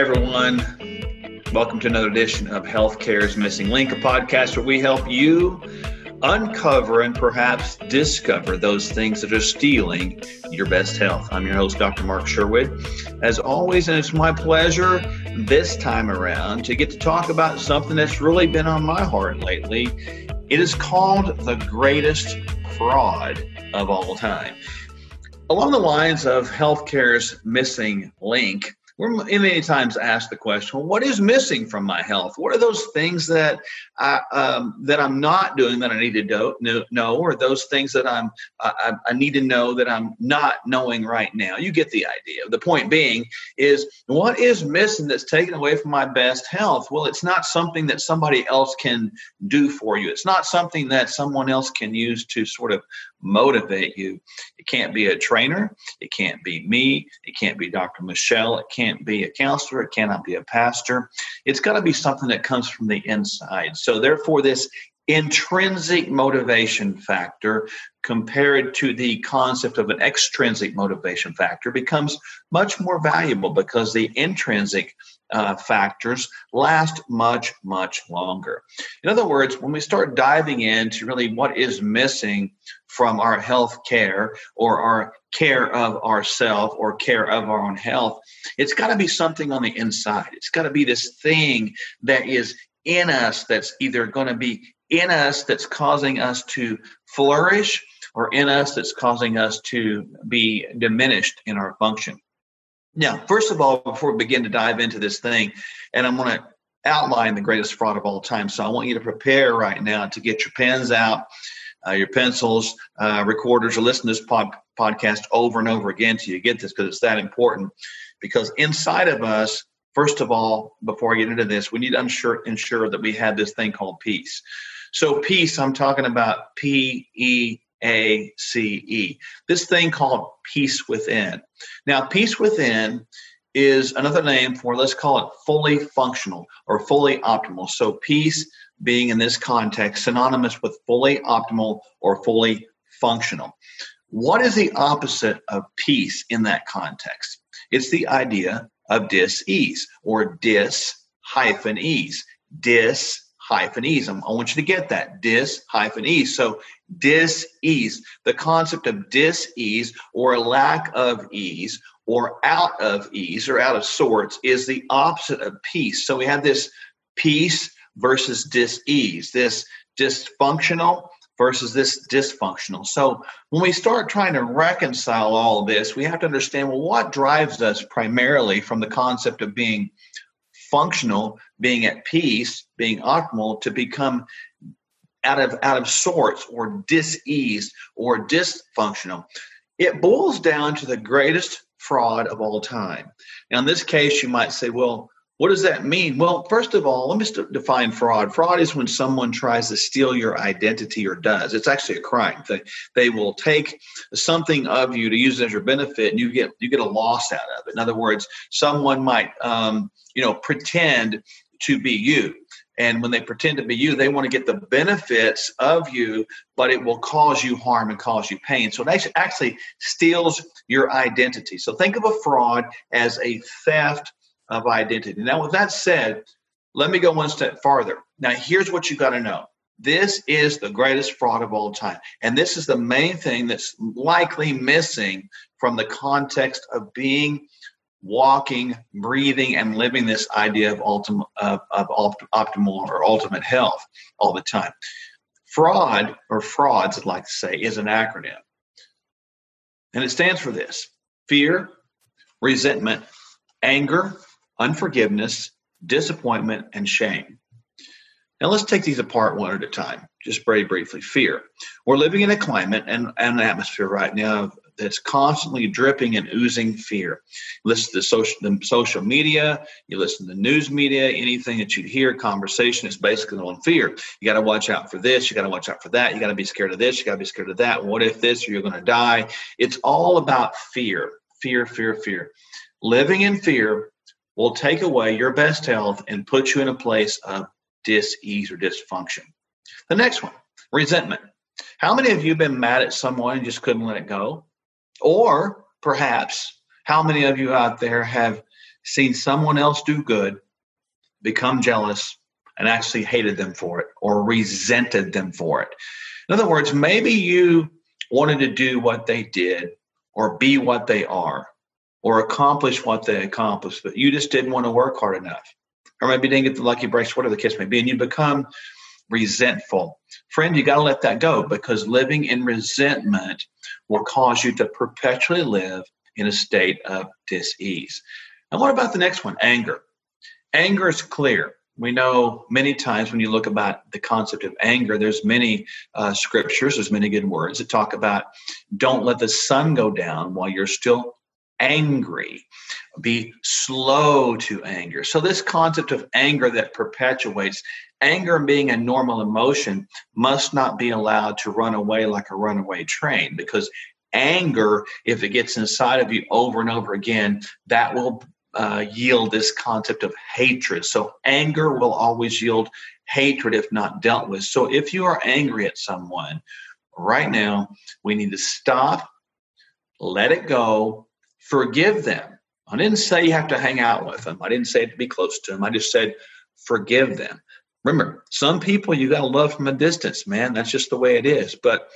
everyone. Welcome to another edition of Healthcare's Missing Link, a podcast where we help you uncover and perhaps discover those things that are stealing your best health. I'm your host, Dr. Mark Sherwood. As always, and it's my pleasure this time around to get to talk about something that's really been on my heart lately. It is called the greatest fraud of all time. Along the lines of healthcare's missing link, we're many times asked the question, well, what is missing from my health? What are those things that I, um, that I'm not doing that I need to do, know, or those things that I'm I, I, need to know that I'm not knowing right now? You get the idea. The point being is what is missing that's taken away from my best health? Well, it's not something that somebody else can do for you. It's not something that someone else can use to sort of motivate you. It can't be a trainer. It can't be me. It can't be Dr. Michelle. It can't be a counselor. It cannot be a pastor. It's got to be something that comes from the inside. So, therefore, this intrinsic motivation factor compared to the concept of an extrinsic motivation factor becomes much more valuable because the intrinsic uh, factors last much, much longer. In other words, when we start diving into really what is missing from our health care or our care of ourself or care of our own health, it's got to be something on the inside. It's got to be this thing that is in us that's either going to be in us that's causing us to flourish or in us that's causing us to be diminished in our function. Now, first of all, before we begin to dive into this thing, and I'm going to outline the greatest fraud of all time. So I want you to prepare right now to get your pens out, uh, your pencils, uh, recorders, or listen to this pod- podcast over and over again till you get this because it's that important. Because inside of us, first of all, before I get into this, we need to ensure, ensure that we have this thing called peace. So, peace, I'm talking about P E A C E. This thing called peace within. Now, peace within is another name for, let's call it fully functional or fully optimal. So, peace being in this context synonymous with fully optimal or fully functional. What is the opposite of peace in that context? It's the idea of dis-ease or dis hyphen ease. Dis hyphen ease. I want you to get that dis hyphen ease. So dis ease, the concept of dis ease or lack of ease or out of ease or out of sorts is the opposite of peace. So we have this peace versus dis ease, this dysfunctional versus this dysfunctional. So when we start trying to reconcile all this, we have to understand well, what drives us primarily from the concept of being functional, being at peace, being optimal, to become out of out of sorts or diseased or dysfunctional. It boils down to the greatest fraud of all time. Now, in this case, you might say, well, what does that mean? Well, first of all, let me st- define fraud. Fraud is when someone tries to steal your identity or does. It's actually a crime. They, they will take something of you to use it as your benefit, and you get you get a loss out of it. In other words, someone might um, you know pretend to be you. And when they pretend to be you, they want to get the benefits of you, but it will cause you harm and cause you pain. So it actually steals your identity. So think of a fraud as a theft of identity. Now, with that said, let me go one step farther. Now, here's what you got to know this is the greatest fraud of all time. And this is the main thing that's likely missing from the context of being walking, breathing, and living this idea of, ultimate, of, of optimal or ultimate health all the time. Fraud, or frauds, I'd like to say, is an acronym. And it stands for this fear, resentment, anger, unforgiveness, disappointment, and shame. Now let's take these apart one at a time, just very briefly. Fear. We're living in a climate and, and an atmosphere right now that's constantly dripping and oozing fear. You listen to social, the social media, you listen to the news media, anything that you hear, conversation is basically on fear. You got to watch out for this, you got to watch out for that, you got to be scared of this, you got to be scared of that. What if this or you're going to die? It's all about fear, fear, fear, fear. Living in fear will take away your best health and put you in a place of dis-ease or dysfunction. The next one, resentment. How many of you have been mad at someone and just couldn't let it go? Or perhaps how many of you out there have seen someone else do good, become jealous, and actually hated them for it or resented them for it. In other words, maybe you wanted to do what they did or be what they are or accomplish what they accomplished, but you just didn't want to work hard enough. Or maybe you didn't get the lucky breaks, whatever the case may be, and you become resentful. Friend, you got to let that go because living in resentment will cause you to perpetually live in a state of dis-ease. And what about the next one? Anger. Anger is clear. We know many times when you look about the concept of anger, there's many uh, scriptures, there's many good words that talk about don't let the sun go down while you're still angry. Be slow to anger. So, this concept of anger that perpetuates anger being a normal emotion must not be allowed to run away like a runaway train because anger, if it gets inside of you over and over again, that will uh, yield this concept of hatred. So, anger will always yield hatred if not dealt with. So, if you are angry at someone right now, we need to stop, let it go, forgive them. I didn't say you have to hang out with them. I didn't say to be close to them. I just said forgive them. Remember, some people you got to love from a distance, man. That's just the way it is. But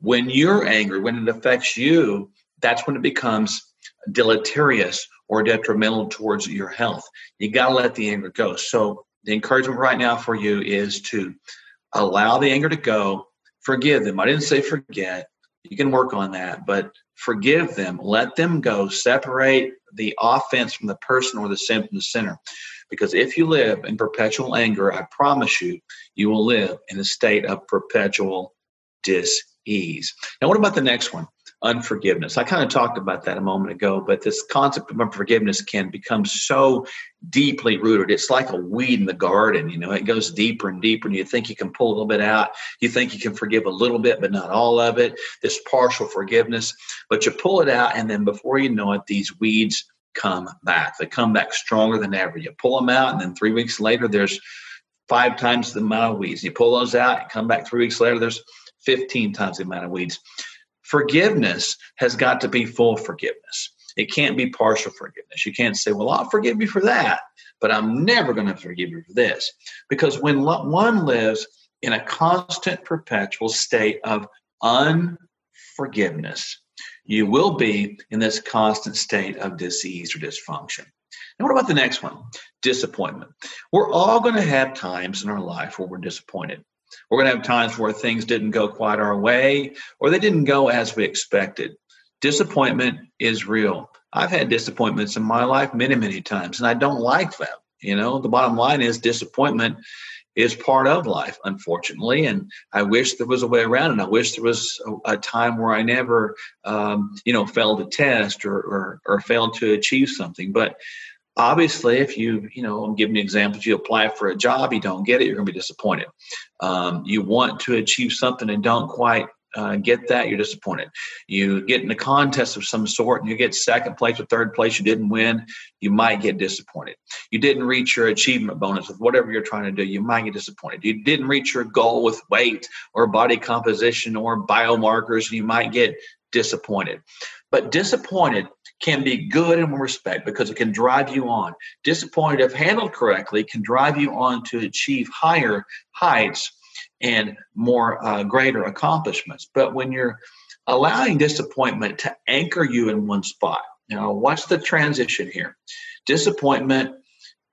when you're angry, when it affects you, that's when it becomes deleterious or detrimental towards your health. You got to let the anger go. So, the encouragement right now for you is to allow the anger to go, forgive them. I didn't say forget. You can work on that, but forgive them, let them go, separate the offense from the person or the sin from the sinner. Because if you live in perpetual anger, I promise you, you will live in a state of perpetual dis ease. Now, what about the next one? Unforgiveness. I kind of talked about that a moment ago, but this concept of unforgiveness can become so deeply rooted. It's like a weed in the garden, you know, it goes deeper and deeper, and you think you can pull a little bit out. You think you can forgive a little bit, but not all of it. This partial forgiveness, but you pull it out, and then before you know it, these weeds come back. They come back stronger than ever. You pull them out, and then three weeks later, there's five times the amount of weeds. You pull those out, you come back three weeks later, there's 15 times the amount of weeds. Forgiveness has got to be full forgiveness. It can't be partial forgiveness. You can't say, Well, I'll forgive you for that, but I'm never going to forgive you for this. Because when one lives in a constant, perpetual state of unforgiveness, you will be in this constant state of disease or dysfunction. And what about the next one? Disappointment. We're all going to have times in our life where we're disappointed. We're going to have times where things didn't go quite our way or they didn't go as we expected. Disappointment is real. I've had disappointments in my life many, many times, and I don't like them. You know, the bottom line is disappointment is part of life, unfortunately. And I wish there was a way around it. I wish there was a, a time where I never, um, you know, failed a test or, or, or failed to achieve something. But obviously if you you know i'm giving you examples you apply for a job you don't get it you're going to be disappointed. Um, you want to achieve something and don't quite uh, get that you're disappointed. You get in a contest of some sort and you get second place or third place you didn't win you might get disappointed. You didn't reach your achievement bonus with whatever you're trying to do you might get disappointed. You didn't reach your goal with weight or body composition or biomarkers you might get disappointed but disappointed can be good in one respect because it can drive you on. Disappointed, if handled correctly, can drive you on to achieve higher heights and more uh, greater accomplishments. But when you're allowing disappointment to anchor you in one spot, know, what's the transition here? Disappointment,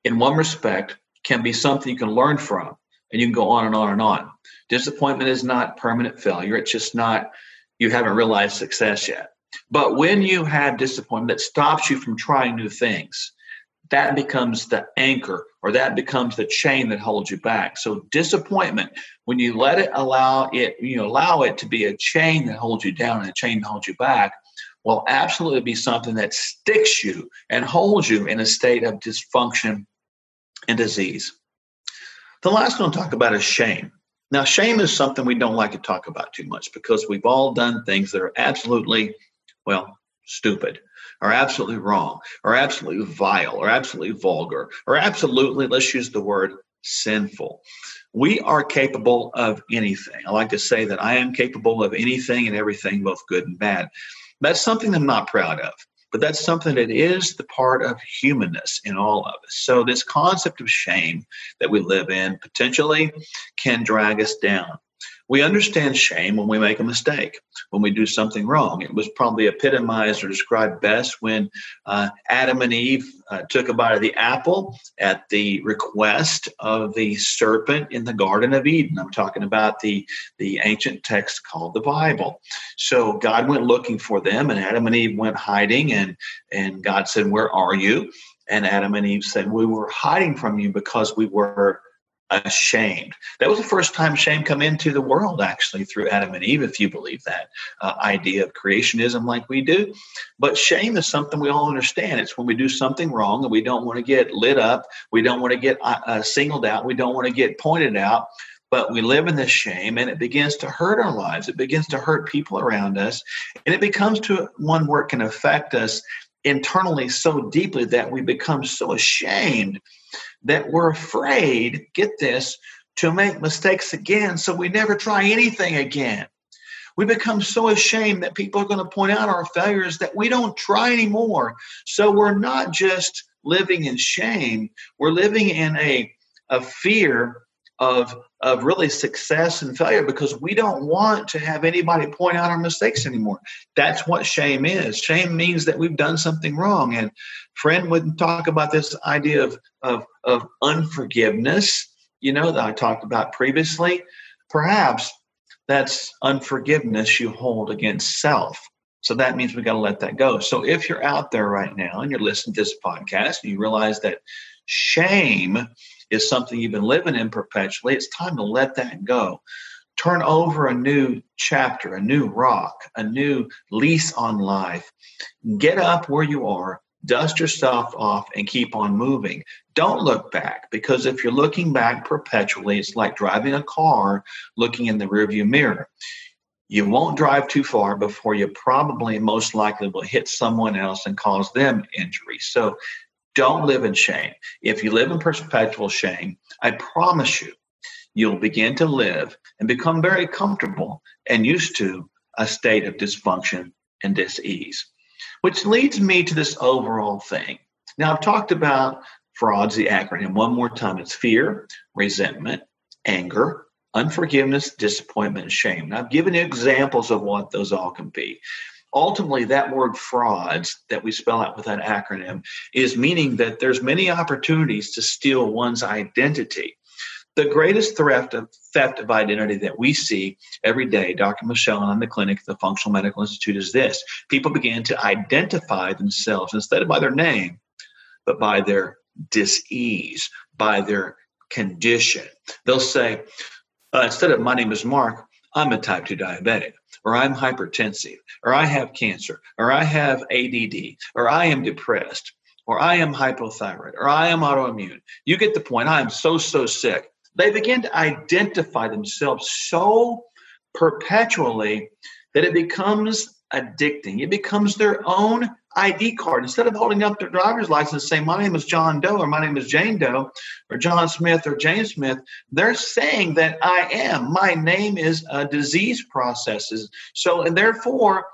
in one respect, can be something you can learn from, and you can go on and on and on. Disappointment is not permanent failure. It's just not, you haven't realized success yet. But when you have disappointment that stops you from trying new things, that becomes the anchor or that becomes the chain that holds you back. So disappointment, when you let it allow it, you allow it to be a chain that holds you down and a chain that holds you back, will absolutely be something that sticks you and holds you in a state of dysfunction and disease. The last one I'll talk about is shame. Now, shame is something we don't like to talk about too much because we've all done things that are absolutely well, stupid or absolutely wrong or absolutely vile or absolutely vulgar or absolutely, let's use the word sinful. We are capable of anything. I like to say that I am capable of anything and everything, both good and bad. That's something I'm not proud of. but that's something that is the part of humanness in all of us. So, this concept of shame that we live in potentially can drag us down. We understand shame when we make a mistake, when we do something wrong. It was probably epitomized or described best when uh, Adam and Eve uh, took a bite of the apple at the request of the serpent in the Garden of Eden. I'm talking about the, the ancient text called the Bible. So God went looking for them, and Adam and Eve went hiding, and, and God said, Where are you? And Adam and Eve said, We were hiding from you because we were ashamed. That was the first time shame come into the world, actually, through Adam and Eve, if you believe that uh, idea of creationism like we do. But shame is something we all understand. It's when we do something wrong and we don't want to get lit up, we don't want to get uh, uh, singled out, we don't want to get pointed out. But we live in this shame and it begins to hurt our lives. It begins to hurt people around us. And it becomes to one where it can affect us internally so deeply that we become so ashamed that we're afraid, get this, to make mistakes again so we never try anything again. We become so ashamed that people are going to point out our failures that we don't try anymore. So we're not just living in shame, we're living in a, a fear of, of really success and failure because we don't want to have anybody point out our mistakes anymore. That's what shame is. Shame means that we've done something wrong. And friend would talk about this idea of, of, of unforgiveness, you know, that I talked about previously. Perhaps that's unforgiveness you hold against self. So that means we got to let that go. So if you're out there right now and you're listening to this podcast and you realize that shame is something you've been living in perpetually, it's time to let that go. Turn over a new chapter, a new rock, a new lease on life. Get up where you are, dust yourself off, and keep on moving. Don't look back because if you're looking back perpetually, it's like driving a car looking in the rearview mirror. You won't drive too far before you probably most likely will hit someone else and cause them injury. So don't live in shame. If you live in perpetual shame, I promise you, you'll begin to live and become very comfortable and used to a state of dysfunction and dis-ease. Which leads me to this overall thing. Now, I've talked about frauds, the acronym, one more time. It's fear, resentment, anger, unforgiveness, disappointment, and shame. I've given you examples of what those all can be ultimately that word frauds that we spell out with that acronym is meaning that there's many opportunities to steal one's identity. The greatest theft of theft of identity that we see every day dr. Michelle and the clinic at the functional medical institute is this. People begin to identify themselves instead of by their name but by their dis-ease by their condition. They'll say uh, instead of my name is mark i'm a type 2 diabetic or I'm hypertensive, or I have cancer, or I have ADD, or I am depressed, or I am hypothyroid, or I am autoimmune. You get the point. I am so, so sick. They begin to identify themselves so perpetually that it becomes addicting. It becomes their own ID card. Instead of holding up their driver's license saying, My name is John Doe, or my name is Jane Doe, or John Smith, or James Smith, they're saying that I am. My name is a disease processes. So, and therefore,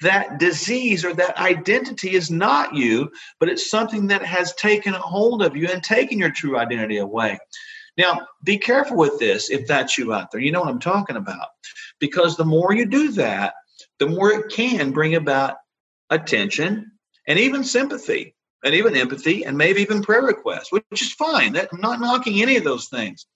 that disease or that identity is not you, but it's something that has taken hold of you and taken your true identity away. Now, be careful with this if that's you out there. You know what I'm talking about. Because the more you do that, the more it can bring about attention and even sympathy and even empathy and maybe even prayer requests, which is fine. That, I'm not knocking any of those things.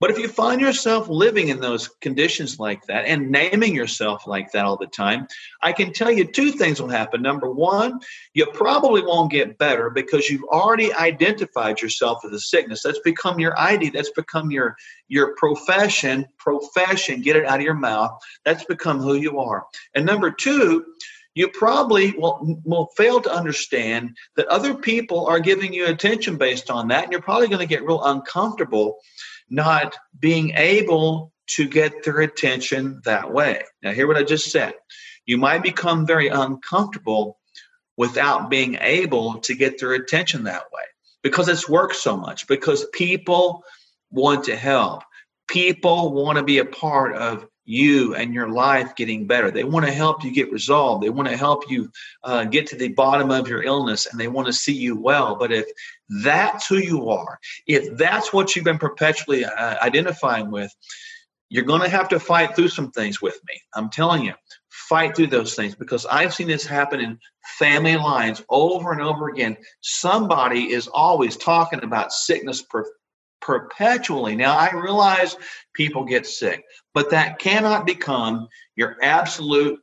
But if you find yourself living in those conditions like that and naming yourself like that all the time, I can tell you two things will happen. Number one, you probably won't get better because you've already identified yourself with a sickness. That's become your ID. That's become your your profession. Profession. Get it out of your mouth. That's become who you are. And number two, you probably will, will fail to understand that other people are giving you attention based on that, and you're probably going to get real uncomfortable not being able to get their attention that way. Now, hear what I just said. You might become very uncomfortable without being able to get their attention that way because it's worked so much, because people want to help. People want to be a part of you and your life getting better. They want to help you get resolved. They want to help you uh, get to the bottom of your illness and they want to see you well. But if that's who you are, if that's what you've been perpetually uh, identifying with, you're going to have to fight through some things with me. I'm telling you, fight through those things because I've seen this happen in family lines over and over again. Somebody is always talking about sickness per- perpetually. Now, I realize people get sick, but that cannot become your absolute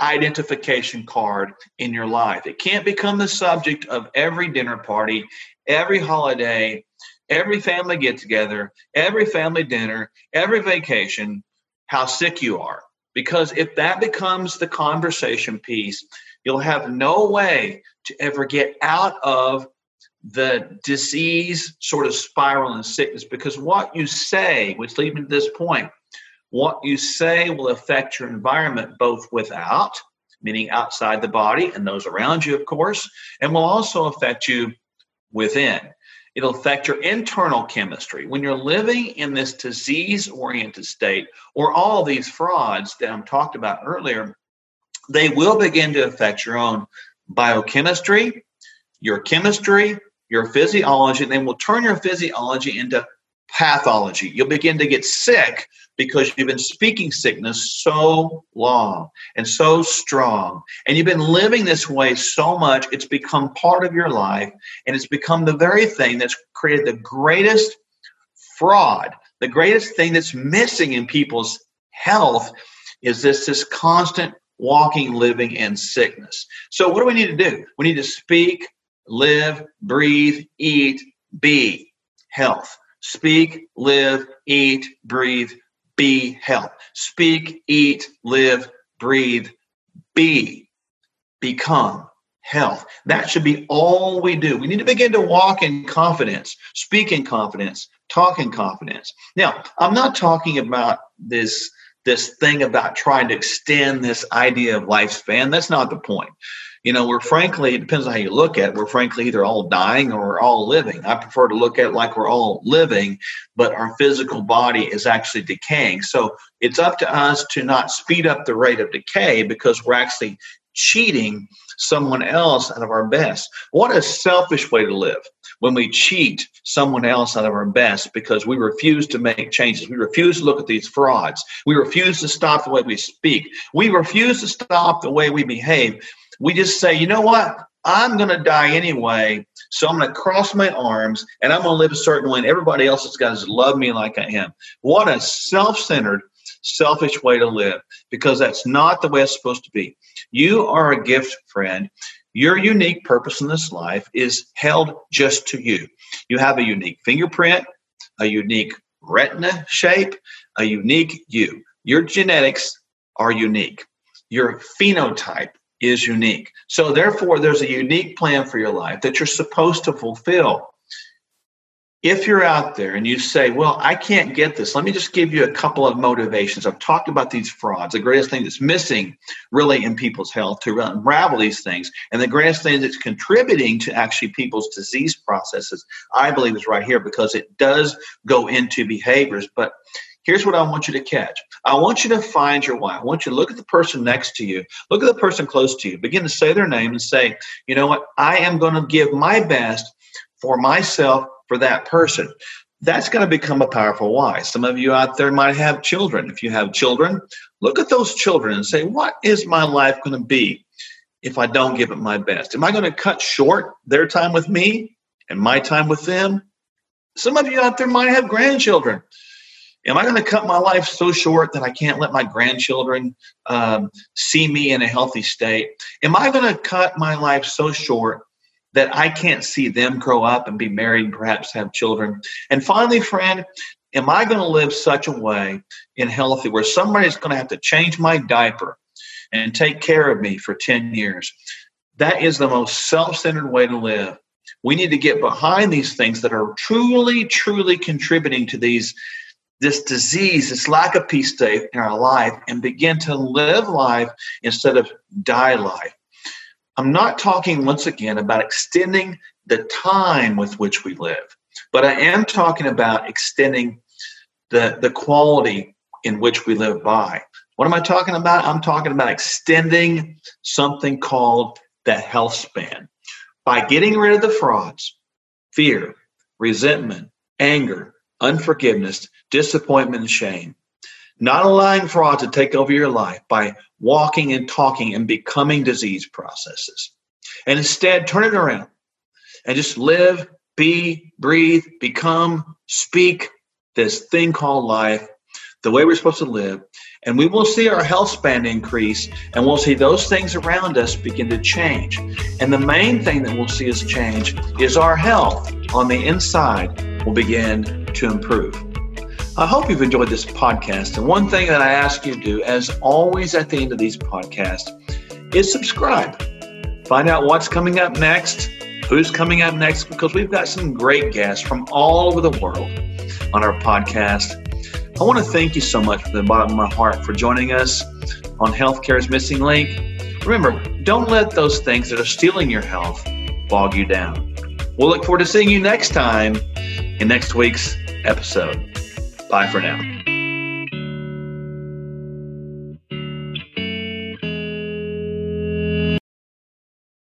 identification card in your life. It can't become the subject of every dinner party, every holiday, every family get together, every family dinner, every vacation, how sick you are. Because if that becomes the conversation piece, you'll have no way to ever get out of the disease sort of spiral and sickness. Because what you say, which leads me to this point, what you say will affect your environment both without, meaning outside the body and those around you, of course, and will also affect you within. It'll affect your internal chemistry. When you're living in this disease oriented state, or all these frauds that I'm talked about earlier, they will begin to affect your own biochemistry, your chemistry, your physiology, and they will turn your physiology into pathology. You'll begin to get sick because you've been speaking sickness so long and so strong. And you've been living this way so much, it's become part of your life. And it's become the very thing that's created the greatest fraud, the greatest thing that's missing in people's health is this, this constant walking, living in sickness. So, what do we need to do? We need to speak, live, breathe, eat, be health. Speak, live, eat, breathe, be health. Speak, eat, live, breathe, be, become health. That should be all we do. We need to begin to walk in confidence, speak in confidence, talk in confidence. Now, I'm not talking about this this thing about trying to extend this idea of lifespan. That's not the point you know, we're frankly, it depends on how you look at it. We're frankly either all dying or we're all living. I prefer to look at it like we're all living, but our physical body is actually decaying. So it's up to us to not speed up the rate of decay because we're actually cheating someone else out of our best. What a selfish way to live when we cheat someone else out of our best because we refuse to make changes. We refuse to look at these frauds. We refuse to stop the way we speak. We refuse to stop the way we behave we just say, you know what? I'm going to die anyway. So I'm going to cross my arms and I'm going to live a certain way. And everybody else has got to love me like I am. What a self centered, selfish way to live because that's not the way it's supposed to be. You are a gift, friend. Your unique purpose in this life is held just to you. You have a unique fingerprint, a unique retina shape, a unique you. Your genetics are unique. Your phenotype is unique. So, therefore, there's a unique plan for your life that you're supposed to fulfill. If you're out there and you say, Well, I can't get this, let me just give you a couple of motivations. I've talked about these frauds, the greatest thing that's missing really in people's health to unravel these things. And the greatest thing that's contributing to actually people's disease processes, I believe, is right here because it does go into behaviors. But Here's what I want you to catch. I want you to find your why. I want you to look at the person next to you, look at the person close to you, begin to say their name and say, you know what, I am going to give my best for myself for that person. That's going to become a powerful why. Some of you out there might have children. If you have children, look at those children and say, what is my life going to be if I don't give it my best? Am I going to cut short their time with me and my time with them? Some of you out there might have grandchildren am I going to cut my life so short that I can't let my grandchildren um, see me in a healthy state? Am I going to cut my life so short that I can't see them grow up and be married and perhaps have children? And finally, friend, am I going to live such a way in healthy where somebody's going to have to change my diaper and take care of me for 10 years? That is the most self centered way to live. We need to get behind these things that are truly, truly contributing to these this disease, this lack of peace state in our life, and begin to live life instead of die life. I'm not talking once again about extending the time with which we live, but I am talking about extending the, the quality in which we live by. What am I talking about? I'm talking about extending something called the health span. By getting rid of the frauds, fear, resentment, anger, unforgiveness, disappointment, and shame, not allowing fraud to take over your life by walking and talking and becoming disease processes. And instead, turn it around and just live, be, breathe, become, speak this thing called life the way we're supposed to live. And we will see our health span increase and we'll see those things around us begin to change. And the main thing that we'll see us change is our health on the inside will begin to improve. I hope you've enjoyed this podcast. And one thing that I ask you to do, as always at the end of these podcasts, is subscribe. Find out what's coming up next, who's coming up next, because we've got some great guests from all over the world on our podcast. I want to thank you so much from the bottom of my heart for joining us on Healthcare's Missing Link. Remember, don't let those things that are stealing your health bog you down. We'll look forward to seeing you next time in next week's episode. Bye for now.